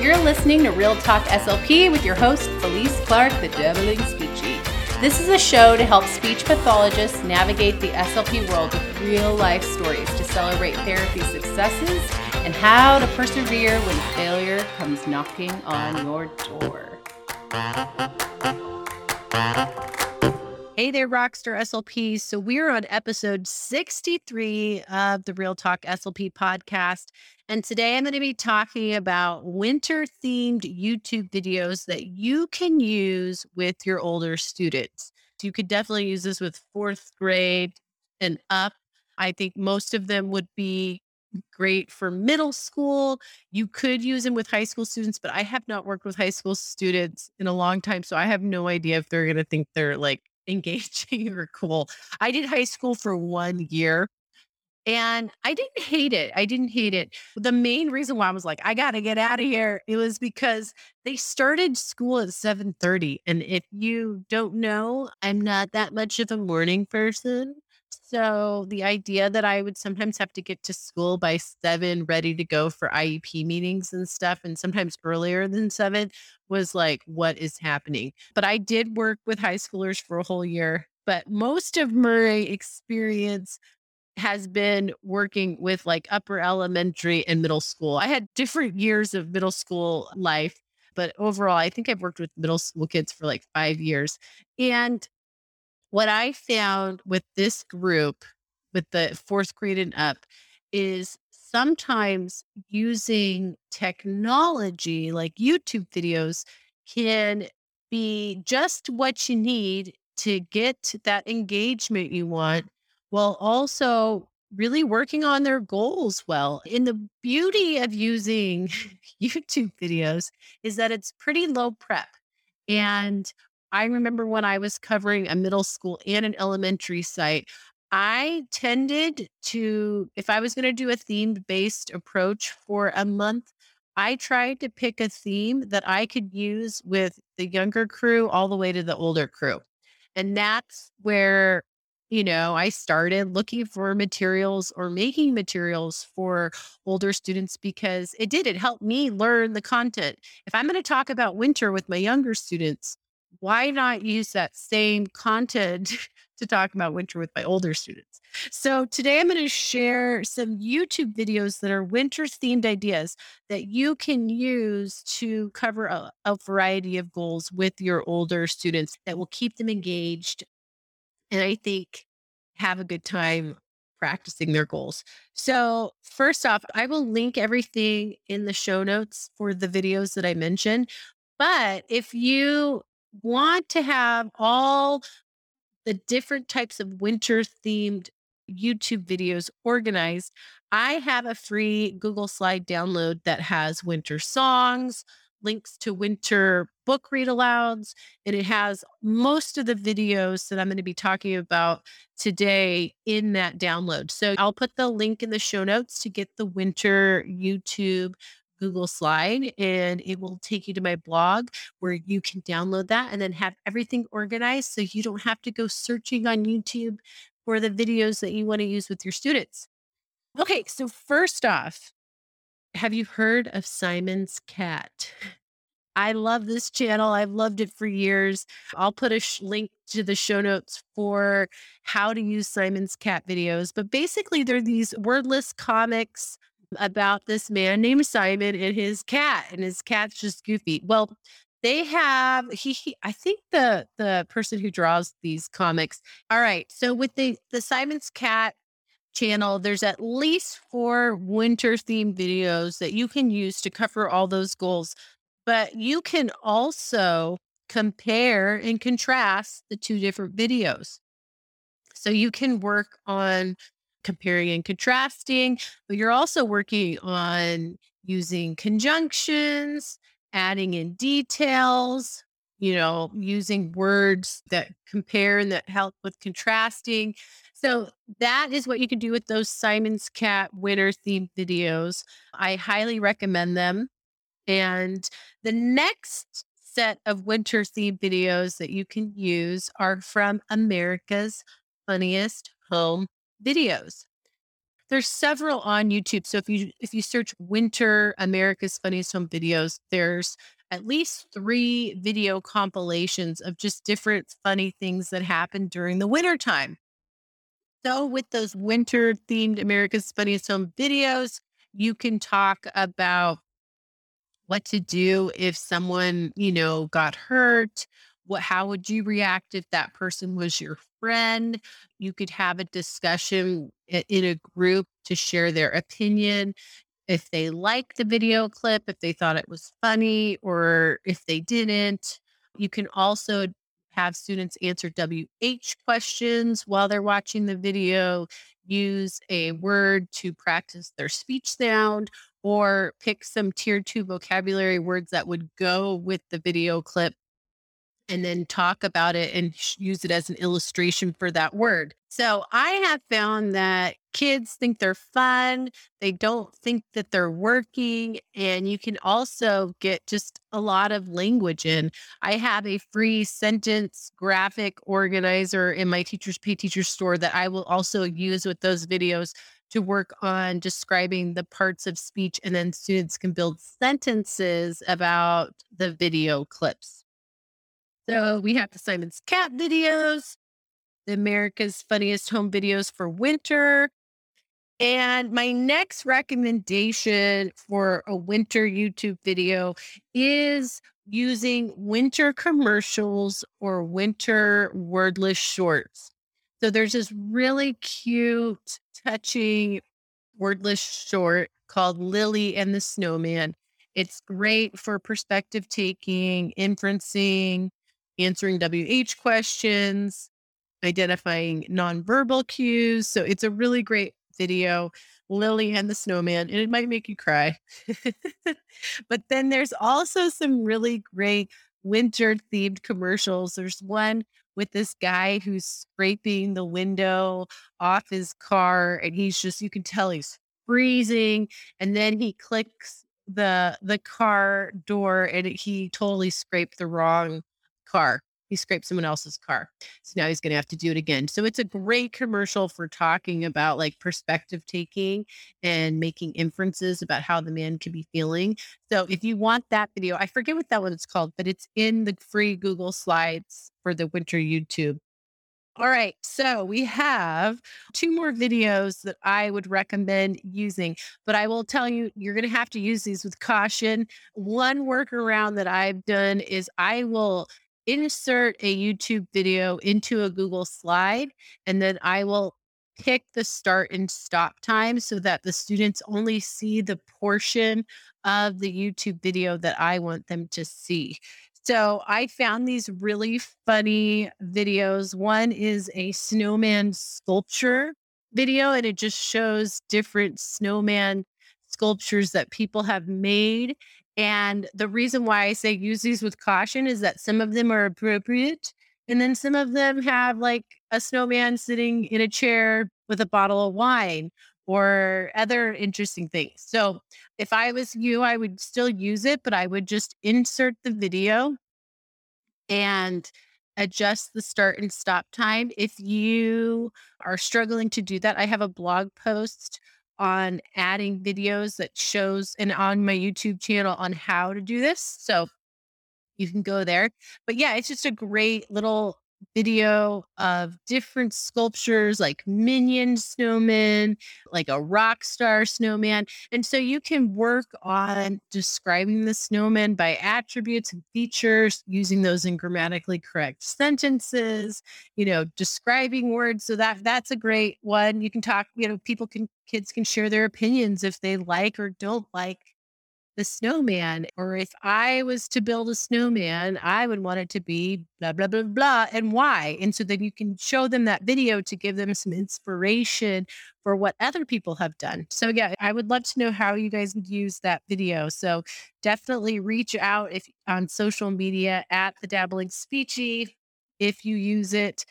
You're listening to Real Talk SLP with your host, Felice Clark, the Dabbling Speechie. This is a show to help speech pathologists navigate the SLP world with real life stories to celebrate therapy successes and how to persevere when failure comes knocking on your door. Hey there, Rockstar SLPs. So, we're on episode 63 of the Real Talk SLP podcast. And today I'm going to be talking about winter themed YouTube videos that you can use with your older students. You could definitely use this with fourth grade and up. I think most of them would be great for middle school. You could use them with high school students, but I have not worked with high school students in a long time. So I have no idea if they're going to think they're like engaging or cool. I did high school for one year and I didn't hate it. I didn't hate it. The main reason why I was like, I got to get out of here, it was because they started school at 7:30 and if you don't know, I'm not that much of a morning person. So the idea that I would sometimes have to get to school by 7 ready to go for IEP meetings and stuff and sometimes earlier than 7 was like what is happening. But I did work with high schoolers for a whole year, but most of my experience has been working with like upper elementary and middle school. I had different years of middle school life, but overall, I think I've worked with middle school kids for like five years. And what I found with this group, with the fourth grade and up, is sometimes using technology like YouTube videos can be just what you need to get that engagement you want while also really working on their goals well. And the beauty of using YouTube videos is that it's pretty low prep. And I remember when I was covering a middle school and an elementary site, I tended to, if I was going to do a themed based approach for a month, I tried to pick a theme that I could use with the younger crew all the way to the older crew. And that's where you know, I started looking for materials or making materials for older students because it did. It helped me learn the content. If I'm going to talk about winter with my younger students, why not use that same content to talk about winter with my older students? So today I'm going to share some YouTube videos that are winter themed ideas that you can use to cover a, a variety of goals with your older students that will keep them engaged and I think have a good time practicing their goals. So, first off, I will link everything in the show notes for the videos that I mentioned. But if you want to have all the different types of winter themed YouTube videos organized, I have a free Google Slide download that has winter songs, links to winter book read alouds, and it has most of the videos that I'm going to be talking about today in that download. So I'll put the link in the show notes to get the winter YouTube Google slide and it will take you to my blog where you can download that and then have everything organized so you don't have to go searching on YouTube for the videos that you want to use with your students. Okay, so first off, have you heard of Simon's Cat? I love this channel. I've loved it for years. I'll put a sh- link to the show notes for how to use Simon's Cat videos. But basically, they're these wordless comics about this man named Simon and his cat, and his cat's just goofy. Well, they have he, he I think the the person who draws these comics. All right. So with the the Simon's Cat channel, there's at least four winter themed videos that you can use to cover all those goals. But you can also compare and contrast the two different videos. So you can work on comparing and contrasting, but you're also working on using conjunctions, adding in details, you know, using words that compare and that help with contrasting. So that is what you can do with those Simon's Cat winter themed videos. I highly recommend them. And the next set of winter themed videos that you can use are from America's Funniest home videos. There's several on YouTube. So if you if you search winter America's funniest home videos, there's at least 3 video compilations of just different funny things that happen during the wintertime. So with those winter themed America's funniest home videos, you can talk about what to do if someone, you know, got hurt. What, how would you react if that person was your friend? You could have a discussion in a group to share their opinion. If they liked the video clip, if they thought it was funny, or if they didn't. You can also have students answer WH questions while they're watching the video, use a word to practice their speech sound, or pick some tier two vocabulary words that would go with the video clip and then talk about it and use it as an illustration for that word. So I have found that kids think they're fun. They don't think that they're working. And you can also get just a lot of language in. I have a free sentence graphic organizer in my Teachers Pay Teachers store that I will also use with those videos to work on describing the parts of speech. And then students can build sentences about the video clips. So we have the Simon's Cat videos, the America's Funniest Home Videos for winter. And my next recommendation for a winter YouTube video is using winter commercials or winter wordless shorts. So there's this really cute, touching wordless short called Lily and the Snowman. It's great for perspective taking, inferencing, answering WH questions, identifying nonverbal cues. So it's a really great video, Lily and the Snowman, and it might make you cry. but then there's also some really great winter themed commercials. There's one with this guy who's scraping the window off his car and he's just you can tell he's freezing and then he clicks the the car door and he totally scraped the wrong car. He scraped someone else's car. So now he's going to have to do it again. So it's a great commercial for talking about like perspective taking and making inferences about how the man could be feeling. So if you want that video, I forget what that one is called, but it's in the free Google Slides for the winter YouTube. All right. So we have two more videos that I would recommend using, but I will tell you, you're going to have to use these with caution. One workaround that I've done is I will insert a YouTube video into a Google slide, and then I will pick the start and stop time so that the students only see the portion of the YouTube video that I want them to see. So I found these really funny videos. One is a snowman sculpture video, and it just shows different snowman sculptures that people have made. And the reason why I say use these with caution is that some of them are appropriate. And then some of them have like a snowman sitting in a chair with a bottle of wine or other interesting things. So if I was you, I would still use it, but I would just insert the video and adjust the start and stop time. If you are struggling to do that, I have a blog post on adding videos that shows and on my YouTube channel on how to do this. So you can go there. But yeah, it's just a great little video of different sculptures like minion snowman, like a rock star snowman. And so you can work on describing the snowman by attributes and features, using those in grammatically correct sentences, you know, describing words. So that that's a great one. You can talk, you know, people can kids can share their opinions if they like or don't like the snowman. Or if I was to build a snowman, I would want it to be blah, blah, blah, blah, and why. And so then you can show them that video to give them some inspiration for what other people have done. So, yeah, I would love to know how you guys would use that video. So, definitely reach out if on social media at the Dabbling Speechie if you use it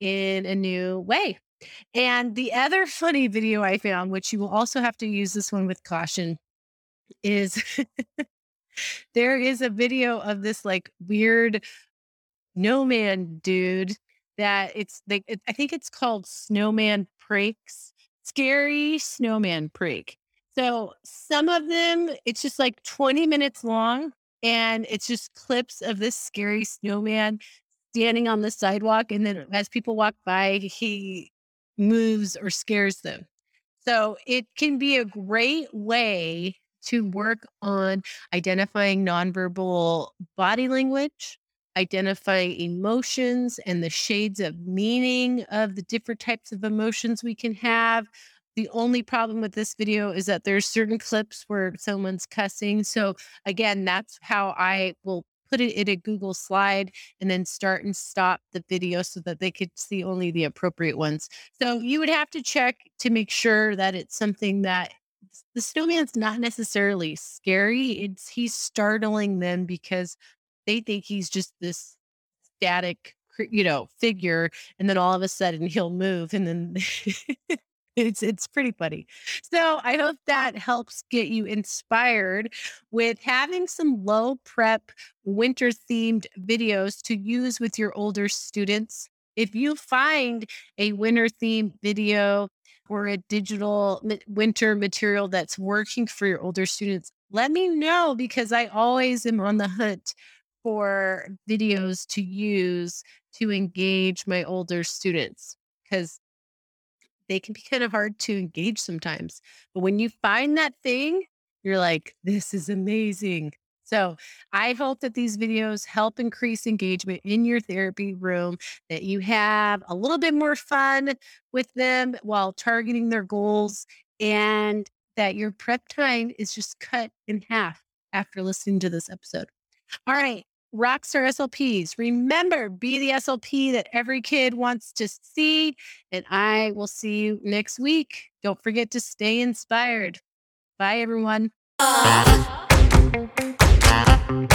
in a new way. And the other funny video I found, which you will also have to use this one with caution, is there is a video of this like weird no man dude that it's like it, I think it's called Snowman Pranks, Scary Snowman Prank. So some of them, it's just like 20 minutes long, and it's just clips of this scary snowman standing on the sidewalk, and then as people walk by, he moves or scares them. So it can be a great way to work on identifying nonverbal body language, identifying emotions and the shades of meaning of the different types of emotions we can have. The only problem with this video is that there's certain clips where someone's cussing. So again, that's how I will put it in a Google slide and then start and stop the video so that they could see only the appropriate ones. So you would have to check to make sure that it's something that the snowman's not necessarily scary. It's he's startling them because they think he's just this static, you know, figure, and then all of a sudden he'll move, and then it's it's pretty funny. So I hope that helps get you inspired with having some low prep winter themed videos to use with your older students. If you find a winter themed video or a digital winter material that's working for your older students, let me know because I always am on the hunt for videos to use to engage my older students because they can be kind of hard to engage sometimes. But when you find that thing, you're like, this is amazing. So I hope that these videos help increase engagement in your therapy room, that you have a little bit more fun with them while targeting their goals, and that your prep time is just cut in half after listening to this episode. All right. Rockstar SLPs. Remember, be the SLP that every kid wants to see. And I will see you next week. Don't forget to stay inspired. Bye, everyone. Bye.